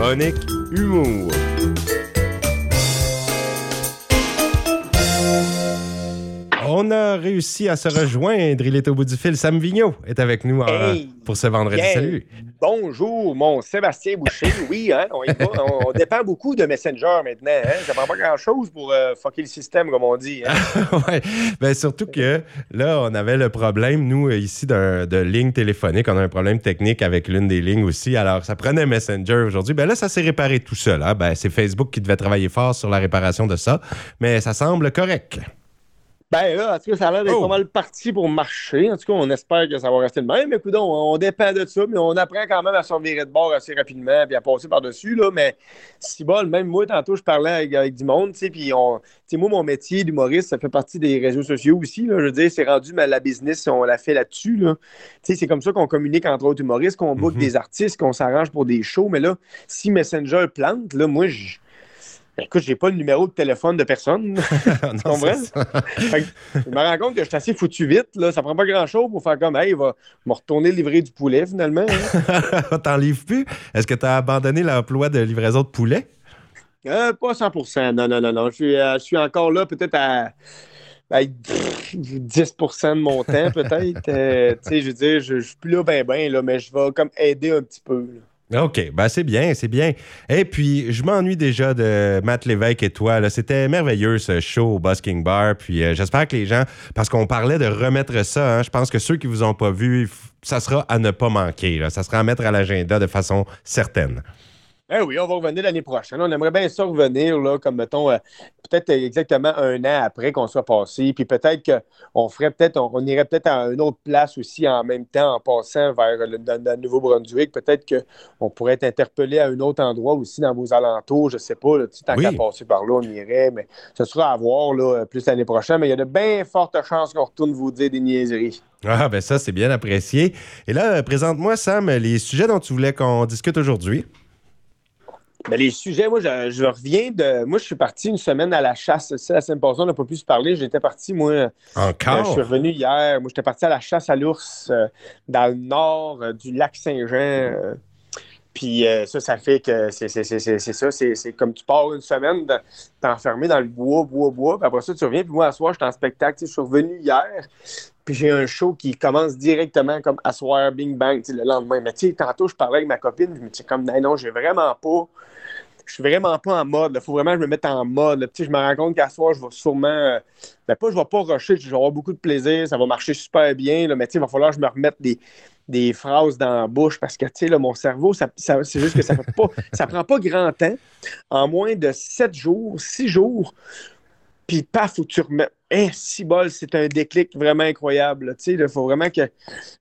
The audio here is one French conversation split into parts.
Chronique Humour. On a réussi à se rejoindre. Il est au bout du fil. Sam Vigneault est avec nous euh, pour ce vendredi. bien. Salut. Bonjour, mon Sébastien Boucher. Oui, hein, on, y va. On- on dépend beaucoup de Messenger maintenant. Hein? Ça prend pas grand-chose pour euh, fucker le système, comme on dit. hein. ouais. Ben, surtout que là, on avait le problème, nous, euh, ici, de ligne téléphonique. On a un problème technique avec l'une des lignes aussi. Alors, ça prenait Messenger aujourd'hui. Ben là, ça s'est réparé tout seul. hein. Ben, c'est Facebook qui devait travailler fort sur la réparation de ça. Mais ça semble correct. Ben là, en tout cas, ça a l'air d'être Oh. pas mal parti pour marcher. En tout cas, on espère que ça va rester le même. Écoute, on, on dépend de ça, mais on apprend quand même à se revirer de bord assez rapidement puis à passer par-dessus. Là, mais si bon, même moi, tantôt, je parlais avec, avec du monde, tu sais, puis on. Tu sais, moi, mon métier d'humoriste, ça fait partie des réseaux sociaux aussi. Là, je veux dire, c'est rendu mais la business, on l'a fait là-dessus. Là. Tu sais, c'est comme ça qu'on communique entre autres humoristes, qu'on book Mhm. des artistes, qu'on s'arrange pour des shows. Mais là, si Messenger plante, là, moi, je. Ben, Écoute, j'ai pas le numéro de téléphone de personne. Non, comprends? Fait que je me rends compte que je suis assez foutu vite. Là. Ça prend pas grand-chose pour faire comme, hey, il va me retourner livrer du poulet finalement. hein. T'en livres plus? Est-ce que tu as abandonné l'emploi de livraison de poulet? Euh, pas 100 Non, non, non, non. Je suis, euh, je suis encore là peut-être à, à, pff, 10% de mon temps, peut-être. Euh, tu sais, je veux dire, je, je suis plus là ben ben, là, mais je vais comme aider un petit peu. là. OK, ben c'est bien, c'est bien. Et puis, je m'ennuie déjà de Matt Lévesque et toi. C'était merveilleux ce show au Busking Bar. Puis, euh, j'espère que les gens, parce qu'on parlait de remettre ça, hein, je pense que ceux qui vous ont pas vu, ça sera à ne pas manquer. Ça sera à mettre à l'agenda de façon certaine. Eh oui, on va revenir l'année prochaine. On aimerait bien ça revenir, là, comme mettons, euh, peut-être exactement un an après qu'on soit passé. Puis peut-être qu'on ferait peut-être, on, on irait peut-être à une autre place aussi en même temps, en passant vers le, dans- dans le Nouveau-Brunswick. Peut-être qu'on pourrait être interpellé à un autre endroit aussi dans vos alentours. Je sais pas, là, tant Oui. qu'à passer par là, on irait. Mais ce sera à voir là, plus l'année prochaine. Mais il y a de bien fortes chances qu'on retourne vous dire des niaiseries. Ah, ben ça, c'est bien apprécié. Et là, euh, présente-moi, Sam, les sujets dont tu voulais qu'on discute aujourd'hui. Ben, les sujets, moi, je, je reviens de. Moi, je suis parti une semaine à la chasse. Ça, la semaine passée, on n'a pas pu se parler. J'étais parti, moi. euh, je Encore? suis revenu hier. Moi, j'étais parti à la chasse à l'ours euh, dans le nord euh, du lac Saint-Jean. puis ça, ça fait que c'est ça. C'est comme tu pars une semaine, t'es enfermé dans le bois, bois, bois. Puis après ça, tu reviens. Puis moi, à soir, j'étais en spectacle. Je suis revenu hier. Puis j'ai un show qui commence directement comme à soir, bing bang, le lendemain. Mais tu sais, tantôt, je parlais avec ma copine. Je me disais comme, non, non, j'ai vraiment pas. Je suis vraiment pas en mode. Il faut vraiment que je me mette en mode. je me rends compte qu'à soir, je vais sûrement. euh, ben, pas, je vais pas rusher. Je vais avoir beaucoup de plaisir. Ça va marcher super bien. là, mais il va falloir que je me remette des, des phrases dans la bouche parce que, tu sais, mon cerveau, ça, c'est juste que ça fait pas. ça prend pas grand temps. En moins de sept jours, six jours, puis paf, faut que tu remettes. Eh, si bol, c'est un déclic vraiment incroyable. Tu sais, il faut vraiment que.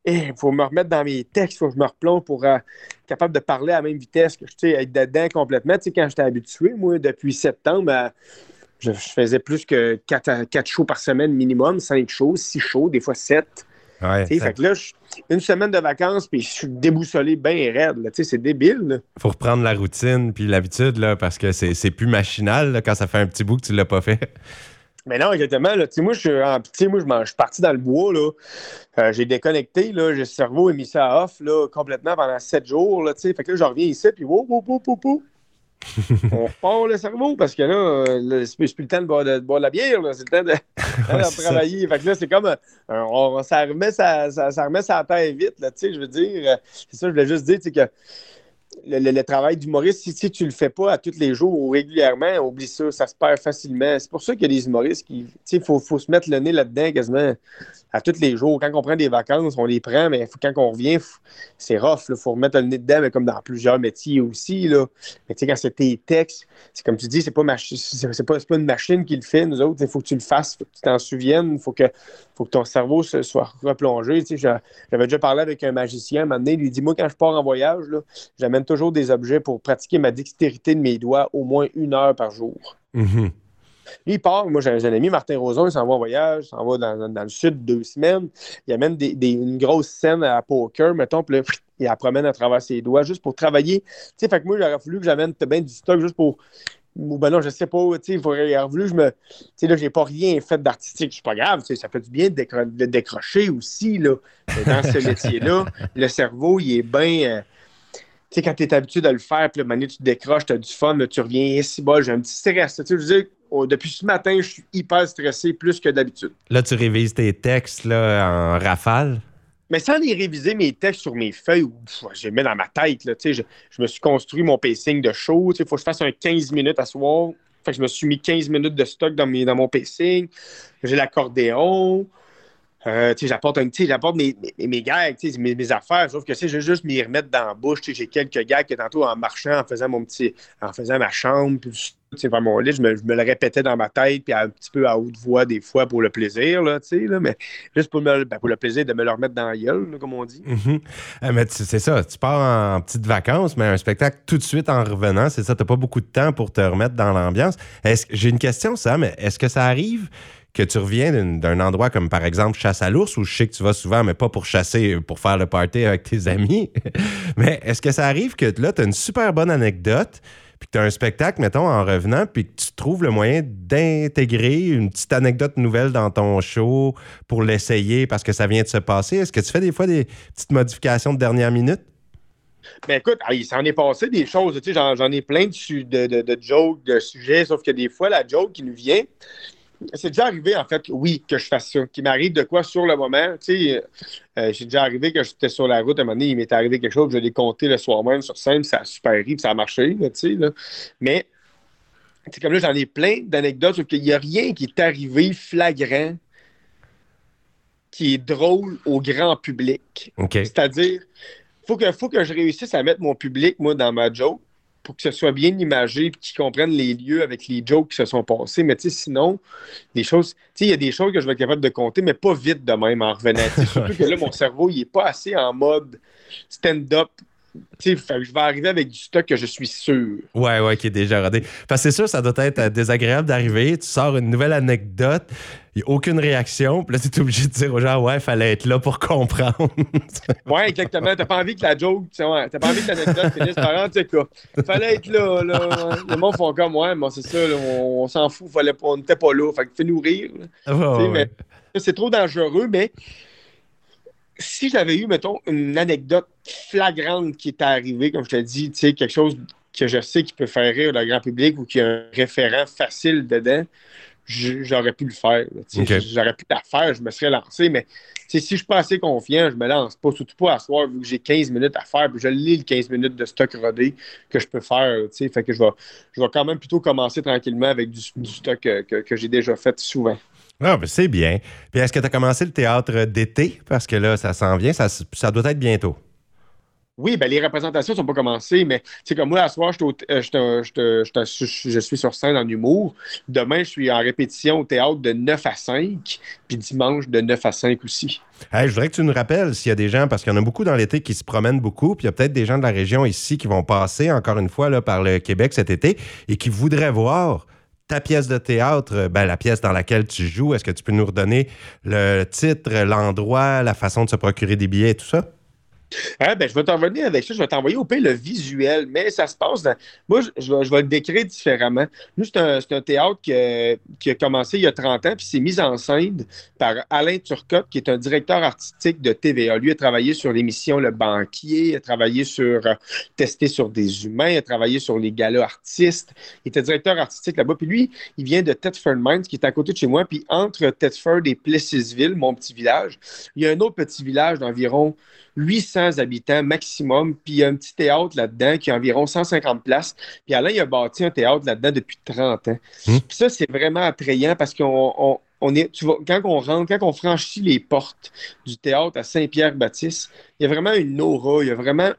Il faut me remettre dans mes textes, faut que je me replonge pour euh, être capable de parler à la même vitesse que je être dedans complètement. Tu sais, quand j'étais habitué, moi, depuis septembre, à- je, faisais plus que 4, quatre shows par semaine minimum, 5 shows, 6 shows, des fois 7. Ouais, ça- Fait que là, une semaine de vacances, puis je suis déboussolé bien raide. C'est débile. là. faut reprendre la routine puis l'habitude, là, parce que c'est plus machinal là, quand ça fait un petit bout que tu l'as pas fait. Mais non, exactement. Là, moi, je suis, en- moi, je suis parti dans le bois. là. Euh, j'ai déconnecté. Là, j'ai le cerveau a mis ça off là, complètement pendant sept jours. Là, fait que là, je reviens ici, puis woup, woup, woup, woup. on repart le cerveau parce que là, là, c'est plus le temps de boire de, de boire de la bière. C'est le temps de, ça. travailler. Fait que là, c'est comme euh, un- on- ça, remet sa, ça, ça remet sa terre vite. Là, tu sais, je veux dire, euh, c'est ça, je voulais juste dire tu sais, que le, travail d'humoriste, si, si tu le fais pas à tous les jours ou régulièrement, oublie ça, ça se perd facilement. C'est pour ça qu'il y a des humoristes qui, tu sais, il faut, faut se mettre le nez là-dedans quasiment à tous les jours. Quand on prend des vacances, on les prend, mais quand on revient, c'est rough. Il faut remettre le nez dedans, mais comme dans plusieurs métiers aussi. Là. Mais tu sais, quand c'est tes textes, c'est comme tu dis, c'est pas, pas, pas une machine qui le fait, nous autres. Il faut que tu le fasses, faut que tu t'en souviennes, il faut que, faut que ton cerveau se, soit replongé. Tu sais, j'a- J'avais déjà parlé avec un magicien un moment donné, il lui dit Moi, quand je pars en voyage, j'amène toujours des objets pour pratiquer ma dextérité de mes doigts au moins une heure par jour. Mhm. Lui, il part. Moi, j'ai un ami, Martin Roson, il s'en va en voyage, il s'en va dans, dans- dans le sud deux semaines. Il amène des, des- une grosse scène à poker, mettons, puis il la promène à travers ses doigts juste pour travailler. Tu sais, fait que moi, j'aurais voulu que j'amène bien du stock juste pour. Ou ben non, je sais pas, tu sais, il faudrait- voulu je me. Tu sais, là, j'ai pas rien fait d'artistique, c'est pas grave, tu sais, ça fait du bien de, décro- de décrocher aussi, là. Mais dans ce métier-là, le cerveau, il est bien. euh, sais, quand tu es habitué de le faire, puis le tu te décroches, tu as du fun, tu reviens ici, bas, j'ai un petit stress. Tu sais, je veux dire, depuis ce matin, je suis hyper stressé plus que d'habitude. Là, tu révises tes textes là, en rafale? Mais sans les réviser mes textes sur mes feuilles, je les mets dans ma tête. Là, je, je me suis construit mon pacing de show. Il faut que je fasse un 15 minutes à soir. Fait que je me suis mis 15 minutes de stock dans, mes, dans mon pacing. J'ai l'accordéon. Euh, j'apporte mes, mes, mes gags, mes, affaires, sauf que je veux juste m'y remettre dans la bouche. J'ai quelques gags que tantôt en marchant, en faisant mon petit. en faisant ma chambre, puis vers mon lit, je me, le répétais dans ma tête, puis un petit peu à haute voix des fois pour le plaisir, là, là, mais juste pour, me, ben, pour le plaisir de me le remettre dans la gueule, comme on dit. Mm-hmm. Euh, mais c'est ça, tu pars en petites vacances, mais un spectacle tout de suite en revenant, c'est ça, tu pas beaucoup de temps pour te remettre dans l'ambiance. J'ai une question, ça, mais est-ce que ça arrive que tu reviens d'un endroit comme par exemple chasse à l'ours où je sais que tu vas souvent, mais pas pour chasser, pour faire le party avec tes amis. mais est-ce que ça arrive que là, tu as une super bonne anecdote, puis que tu as un spectacle, mettons, en revenant, puis que tu trouves le moyen d'intégrer une petite anecdote nouvelle dans ton show pour l'essayer parce que ça vient de se passer? Est-ce que tu fais des fois des petites modifications de dernière minute? Ben écoute, il s'en est passé des choses. Tu sais, j'en ai plein de, de, de, jokes, de sujets, sauf que des fois, la joke qui nous vient, c'est déjà arrivé, en fait, oui, que je fasse ça. Qu'il m'arrive de quoi sur le moment. Tu sais, euh, j'ai déjà arrivé que j'étais sur la route, à un moment donné, il m'est arrivé quelque chose, je l'ai compté le soir même sur scène, ça a super ri, ça a marché, tu sais, là. Mais, c'est comme là, j'en ai plein d'anecdotes, sauf qu'il n'y a rien qui est arrivé flagrant qui est drôle au grand public. C'est-à-dire, il faut que, faut que je réussisse à mettre mon public, moi, dans ma joke pour que ce soit bien imagé et qu'ils comprennent les lieux avec les jokes qui se sont passés. Mais sinon, des choses, il y a des choses que je vais être capable de compter, mais pas vite de même en revenant. surtout que là, mon cerveau, il n'est pas assez en mode stand-up je vais arriver avec du stock que je suis sûr. Ouais, ouais, qui est déjà rodé. Parce que c'est sûr, ça doit être euh, désagréable d'arriver, tu sors une nouvelle anecdote, il n'y a aucune réaction, puis là, tu es obligé de dire aux gens, ouais, il fallait être là pour comprendre. ouais, exactement. T'as pas envie que la joke, tu ouais, t'as pas envie que l'anecdote finisse par tu sais quoi. Fallait être là, là. Le monde font comme, ouais, moi, c'est ça, on, s'en fout, fallait on n'était pas là. Fait que fais-nous rire. c'est trop dangereux, mais si j'avais eu, mettons, une anecdote flagrante qui est arrivée, comme je te dis, tu sais, quelque chose que je sais qui peut faire rire le grand public ou qui a un référent facile dedans, j'aurais pu le faire. J'aurais pu la faire, je me serais lancé, mais si je suis pas assez confiant, je me lance pas, surtout pas à soir, vu que j'ai 15 minutes à faire, puis je lis le 15 minutes de stock rodé que je peux faire. Fait que je vais, je vais quand même plutôt commencer tranquillement avec du, stock que, que j'ai déjà fait souvent. Ah, ben c'est bien. Puis est-ce que tu as commencé le théâtre d'été? Parce que là, ça s'en vient, ça, ça doit être bientôt. Oui, ben les représentations ne sont pas commencées, mais c'est comme moi, à soir, je, suis sur scène en humour. Demain, je suis en répétition au théâtre de 9 à 5, puis dimanche de 9 à 5 aussi. je voudrais que tu nous rappelles s'il y a des gens, parce qu'il y en a beaucoup dans l'été qui se promènent beaucoup, puis il y a peut-être des gens de la région ici qui vont passer, encore une fois, par le Québec cet été et qui voudraient voir ta pièce de théâtre, euh, ben, la pièce dans laquelle tu joues, est-ce que tu peux nous redonner le titre, l'endroit, la façon de se procurer des billets et tout ça? Ah, ben, je vais t'envoyer avec ça. Je vais t'envoyer au pays le visuel, mais ça se passe dans. Moi, je, vais, le décrire différemment. Nous, c'est un, théâtre qui a, commencé il y a 30 ans, puis c'est mis en scène par Alain Turcotte, qui est un directeur artistique de TVA. Lui a travaillé sur l'émission Le Banquier, a travaillé sur euh, Tester sur des humains, a travaillé sur les galas artistes. Il était directeur artistique là-bas. Puis lui, il vient de Thetford Mines, qui est à côté de chez moi. Puis entre Thetford et Plessisville, mon petit village, il y a un autre petit village d'environ 800 habitants maximum, puis il y a un petit théâtre là-dedans qui a environ 150 places. Puis Alain, il a bâti un théâtre là-dedans depuis 30 ans. Puis ça, c'est vraiment attrayant parce qu'on on, est, tu vois, quand on rentre, quand on franchit les portes du théâtre à Saint-Pierre-Baptiste, il y a vraiment une aura, il y a vraiment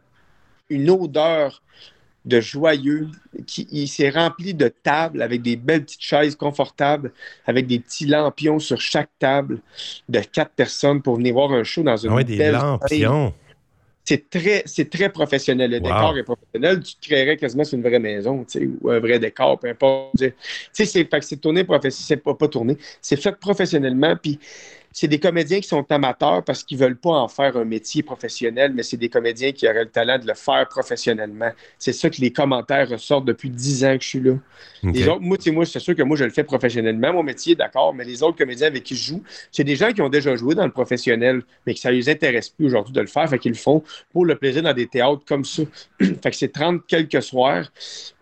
une odeur de joyeux. Qui, il s'est rempli de tables avec des belles petites chaises confortables, avec des petits lampions sur chaque table de quatre personnes pour venir voir un show dans une ouais, des lampions. C'est très, c'est très professionnel. Le décor est professionnel. Tu créerais quasiment sur une vraie maison, ou un vrai décor, peu importe. c'est, c'est tourné. C'est pas, pas tourné. C'est fait professionnellement. Puis c'est des comédiens qui sont amateurs parce qu'ils ne veulent pas en faire un métier professionnel, mais c'est des comédiens qui auraient le talent de le faire professionnellement. C'est ça que les commentaires ressortent depuis dix ans que je suis là. Les autres, moi, moi c'est sûr que moi, je le fais professionnellement, mon métier, d'accord, mais les autres comédiens avec qui je joue, c'est des gens qui ont déjà joué dans le professionnel, mais que ça ne les intéresse plus aujourd'hui de le faire, fait qu'ils le font pour le plaisir dans des théâtres comme ça. fait que c'est 30 quelques soirs,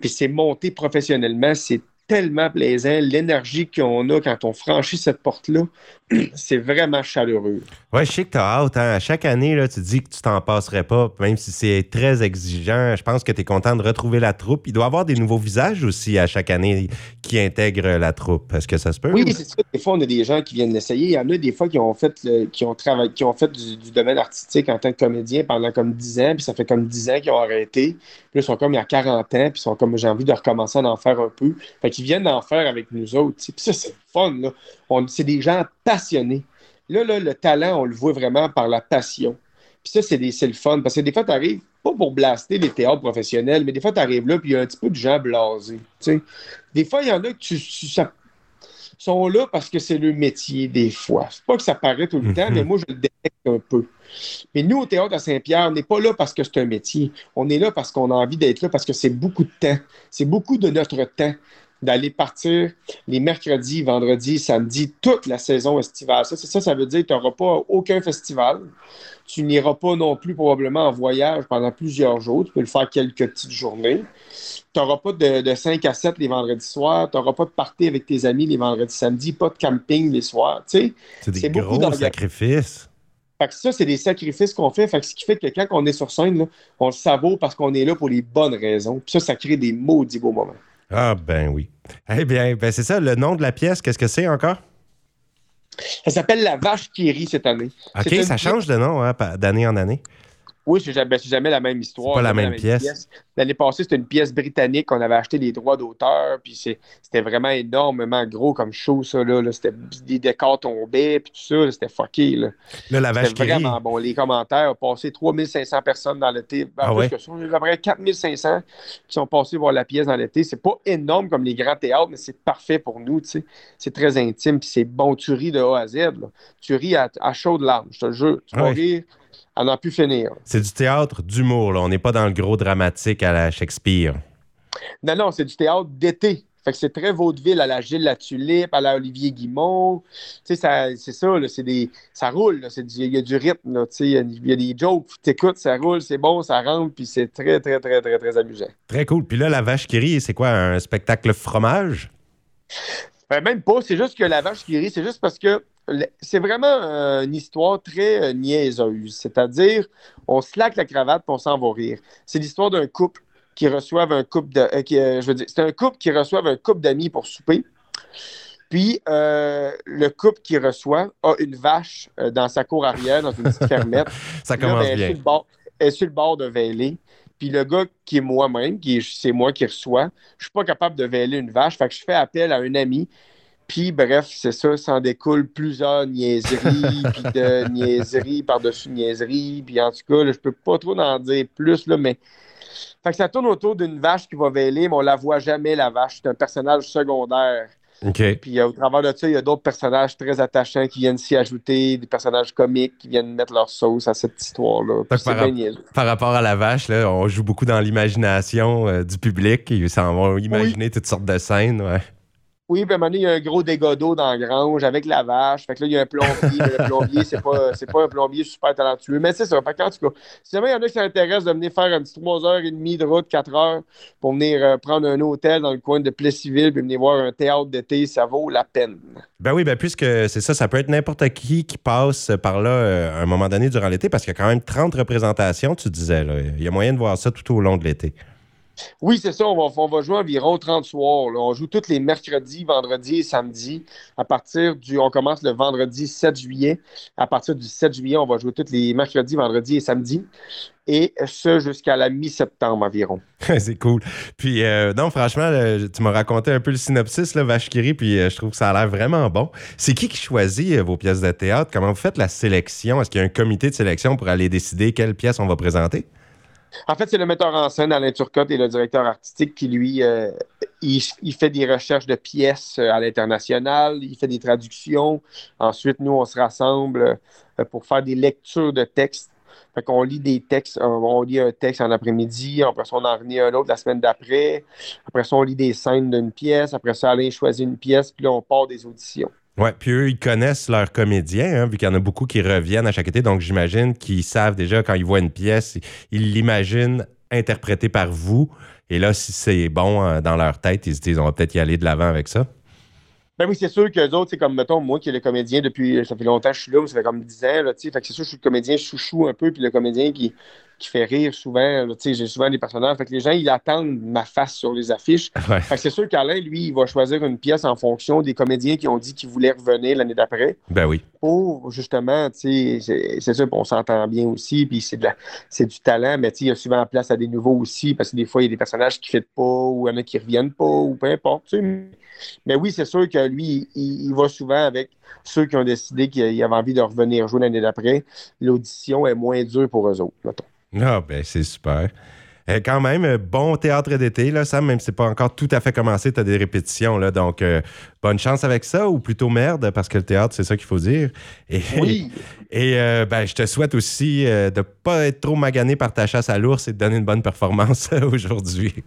puis c'est monté professionnellement, c'est tellement plaisant. L'énergie qu'on a quand on franchit cette porte-là, c'est vraiment chaleureux. Oui, je sais que tu as hâte. Hein. Chaque année, là, tu dis que tu t'en passerais pas, même si c'est très exigeant. Je pense que tu es content de retrouver la troupe. Il doit y avoir des nouveaux visages aussi à chaque année qui intègrent la troupe. Est-ce que ça se peut? Oui, c'est ça. Des fois, on a des gens qui viennent l'essayer. Il y en a des fois qui ont fait, qui ont travaillé, qui ont fait du, domaine artistique en tant que comédien pendant comme 10 ans, puis ça fait comme 10 ans qu'ils ont arrêté. Puis ils sont comme il y a 40 ans, puis ils sont comme j'ai envie de recommencer à en faire un peu. Fait qu'ils viennent d'en faire avec nous autres. Puis ça, c'est fun. C'est des gens passionnés. Là, là, le talent, on le voit vraiment par la passion. Puis ça, c'est le fun. Parce que des fois, tu arrives, pas pour blaster les théâtres professionnels, mais des fois, tu arrives là, puis il y a un petit peu de gens blasés. Des fois, il y en a que tu, sont là parce que c'est le métier, des fois. C'est pas que ça paraît tout le temps, mais mhm. moi, je le détecte un peu. Mais nous, au théâtre à Saint-Pierre, on n'est pas là parce que c'est un métier. On est là parce qu'on a envie d'être là, parce que c'est beaucoup de temps. C'est beaucoup de notre temps d'aller partir les mercredis, vendredis, samedis, toute la saison estivale. Ça, c'est ça, ça veut dire que tu n'auras pas aucun festival. Tu n'iras pas non plus probablement en voyage pendant plusieurs jours. Tu peux le faire quelques petites journées. Tu n'auras pas de, 5 à 7 les vendredis soirs. Tu n'auras pas de party avec tes amis les vendredis samedis. Pas de camping les soirs. c'est des gros sacrifices. Fait que ça, c'est des sacrifices qu'on fait. Fait que ce qui fait que quand on est sur scène, on le savoure parce qu'on est là pour les bonnes raisons. Puis ça, ça crée des maudits beaux moments. Ah, ben oui. Eh bien, ben c'est ça, le nom de la pièce, qu'est-ce que c'est encore? Ça s'appelle La Vache qui rit cette année. OK, ça change de nom hein, d'année en année. Oui, c'est jamais, jamais, la même histoire. Pas la même, pièce. L'année passée, c'était une pièce britannique. On avait acheté les droits d'auteur, puis c'était vraiment énormément gros comme show, ça. Là, C'était des décors tombaient, puis tout ça. C'était fucké. Là, là la vache C'était vraiment bon. Les commentaires ont passé 3500 personnes dans l'été. Ben, ah ouais? Il y a à peu près 4500 qui sont passés voir la pièce dans l'été. C'est pas énorme comme les grands théâtres, mais c'est parfait pour nous. C'est très intime, puis c'est bon. Tu ris de A à Z. Là. Tu ris à, à chaudes larmes, je te jure. Tu vas rire on n'a pu finir. C'est du théâtre d'humour, là. On n'est pas dans le gros dramatique à la Shakespeare. Non, non, c'est du théâtre d'été. Fait que c'est très vaudeville à la Gilles La Tulipe, à la Olivier Guimont. Tu sais, c'est ça, c'est des, ça roule. Il y a du rythme. Il y, a des jokes. Tu écoutes, ça roule, c'est bon, ça rentre, puis c'est très, très, très, très, très amusant. Très cool. Puis là, La Vache qui rit, c'est quoi, un spectacle fromage? Ben, même pas. C'est juste que La Vache qui rit, c'est juste parce que c'est vraiment euh, une histoire très euh, niaiseuse. C'est-à-dire, on slack la cravate pour on s'en va rire. C'est l'histoire d'un couple qui reçoivent un couple de. Euh, je veux dire, c'est un couple qui reçoivent un couple d'amis pour souper. Puis, le couple qui reçoit a une vache dans sa cour arrière, dans une petite fermette. Ça commence ben, bien. Elle est, sur le bord de Vélé. Puis le gars qui est moi-même, qui c'est moi qui reçois, je suis pas capable de véler une vache. Fait que je fais appel à un ami puis, bref, c'est ça, s'en découle plusieurs niaiseries, puis de niaiseries par-dessus niaiseries. Puis, en tout cas, là, je peux pas trop en dire plus, là, mais. Fait que ça tourne autour d'une vache qui va véler, mais on la voit jamais, la vache. C'est un personnage secondaire. OK. Puis, au travers de ça, il y a d'autres personnages très attachants qui viennent s'y ajouter, des personnages comiques qui viennent mettre leur sauce à cette histoire-là. Par, par, rapport à la vache, là, on joue beaucoup dans l'imagination euh, du public. Ils s'en vont imaginer toutes sortes de scènes, ouais. Oui, puis un moment donné, il y a un gros dégât dans la grange avec la vache. Fait que là, il y a un plombier. mais le plombier, c'est pas, pas un plombier super talentueux. Mais c'est ça. Fait que, en tout cas, si jamais il y en a qui s'intéressent de venir faire un petit 3h30 de route, 4 heures pour venir euh, prendre un hôtel dans le coin de Plessisville puis venir voir un théâtre d'été, ça vaut la peine. Ben oui, ben puisque c'est ça, ça peut être n'importe qui qui passe par là euh, à un moment donné durant l'été parce qu'il y a quand même 30 représentations, tu disais. Il y a moyen de voir ça tout au long de l'été. Oui, c'est ça. On va, on va, jouer environ 30 soirs. On joue tous les mercredis, vendredis et samedis. À partir du. On commence le vendredi 7 juillet. À partir du 7 juillet, on va jouer tous les mercredis, vendredis et samedis. Et ce jusqu'à la mi-septembre environ. c'est cool. Puis, euh, non, franchement, tu m'as raconté un peu le synopsis, là, Vache puis euh, je trouve que ça a l'air vraiment bon. C'est qui qui choisit euh, vos pièces de théâtre? Comment vous faites la sélection? Est-ce qu'il y a un comité de sélection pour aller décider quelles pièces on va présenter? En fait, c'est le metteur en scène, Alain Turcotte, et le directeur artistique qui, lui, euh, il, fait des recherches de pièces euh, à l'international, il fait des traductions. Ensuite, nous, on se rassemble euh, pour faire des lectures de textes. Fait qu'on lit des textes, on lit un texte en après-midi, après ça, on en relit un autre la semaine d'après. Après ça, on lit des scènes d'une pièce. Après ça, Alain choisit une pièce, puis là, on part des auditions. Oui, puis eux, ils connaissent leurs comédiens, hein, vu qu'il y en a beaucoup qui reviennent à chaque été. Donc, j'imagine qu'ils savent déjà quand ils voient une pièce, ils l'imaginent interprétée par vous. Et là, si c'est bon euh, dans leur tête, ils se disent on va peut-être y aller de l'avant avec ça. Ben oui, c'est sûr que autres, c'est comme, mettons, moi qui est le comédien depuis, ça fait longtemps que je suis là, ça fait comme 10 ans, tu sais, fait que c'est sûr que je suis le comédien chouchou un peu, puis le comédien qui, qui fait rire souvent, j'ai souvent des personnages, fait que les gens, ils attendent ma face sur les affiches. Fait que c'est sûr qu'Alain, lui, il va choisir une pièce en fonction des comédiens qui ont dit qu'ils voulaient revenir l'année d'après. Ben oui. Pour, justement, c'est ça, on s'entend bien aussi, puis c'est, du talent, mais il y a souvent place à des nouveaux aussi, parce que des fois, il y a des personnages qui ne pas, ou il y en a qui reviennent pas, ou peu importe. Mais oui, c'est sûr que lui, il, va souvent avec ceux qui ont décidé qu'ils avaient envie de revenir jouer l'année d'après. L'audition est moins dure pour eux autres, mettons. Ah, ben c'est super. Euh, quand même, euh, bon théâtre d'été, là, Sam, même si c'est pas encore tout à fait commencé, tu as des répétitions, là, donc euh, bonne chance avec ça, ou plutôt merde, parce que le théâtre, c'est ça qu'il faut dire. Et, oui. Et ben, je te souhaite aussi de ne pas être trop magané par ta chasse à l'ours et de donner une bonne performance aujourd'hui.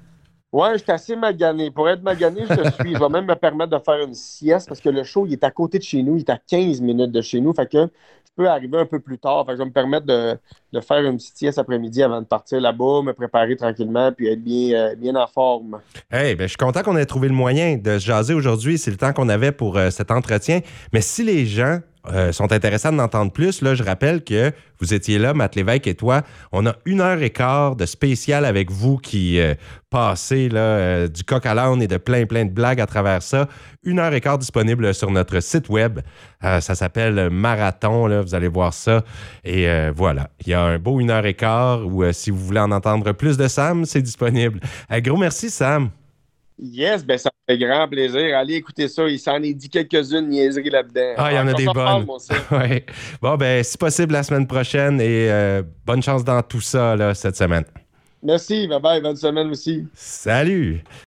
Ouais, je suis assez magané. Pour être magané, je suis. je vais même me permettre de faire une sieste parce que le show, il est à côté de chez nous. Il est à 15 minutes de chez nous. Fait que je peux arriver un peu plus tard. Fait que je vais me permettre de, faire une petite sieste après-midi avant de partir là-bas, me préparer tranquillement puis être bien, euh, bien en forme. Hey, ben, je suis content qu'on ait trouvé le moyen de se jaser aujourd'hui. C'est le temps qu'on avait pour euh, cet entretien. Mais si les gens euh, sont intéressants d'entendre plus, je rappelle que vous étiez là, Matt et toi. On a une heure et quart de spécial avec vous qui euh, passez là, euh, du coq à l'âne et de plein, plein de blagues à travers ça. Une heure et quart disponible sur notre site web. ça s'appelle Marathon, là, vous allez voir ça. Et voilà, il y a un beau une heure et quart où si vous voulez en entendre plus de Sam, c'est disponible. Gros merci, Sam. Yes, ben ça fait grand plaisir. Allez écouter ça. Il s'en est dit quelques-unes niaiseries là-dedans. Ah, il y en a des bonnes. ouais. Bon, ben, si possible, la semaine prochaine et euh, bonne chance dans tout ça là, cette semaine. Merci. Bye bye. Bonne semaine aussi. Salut.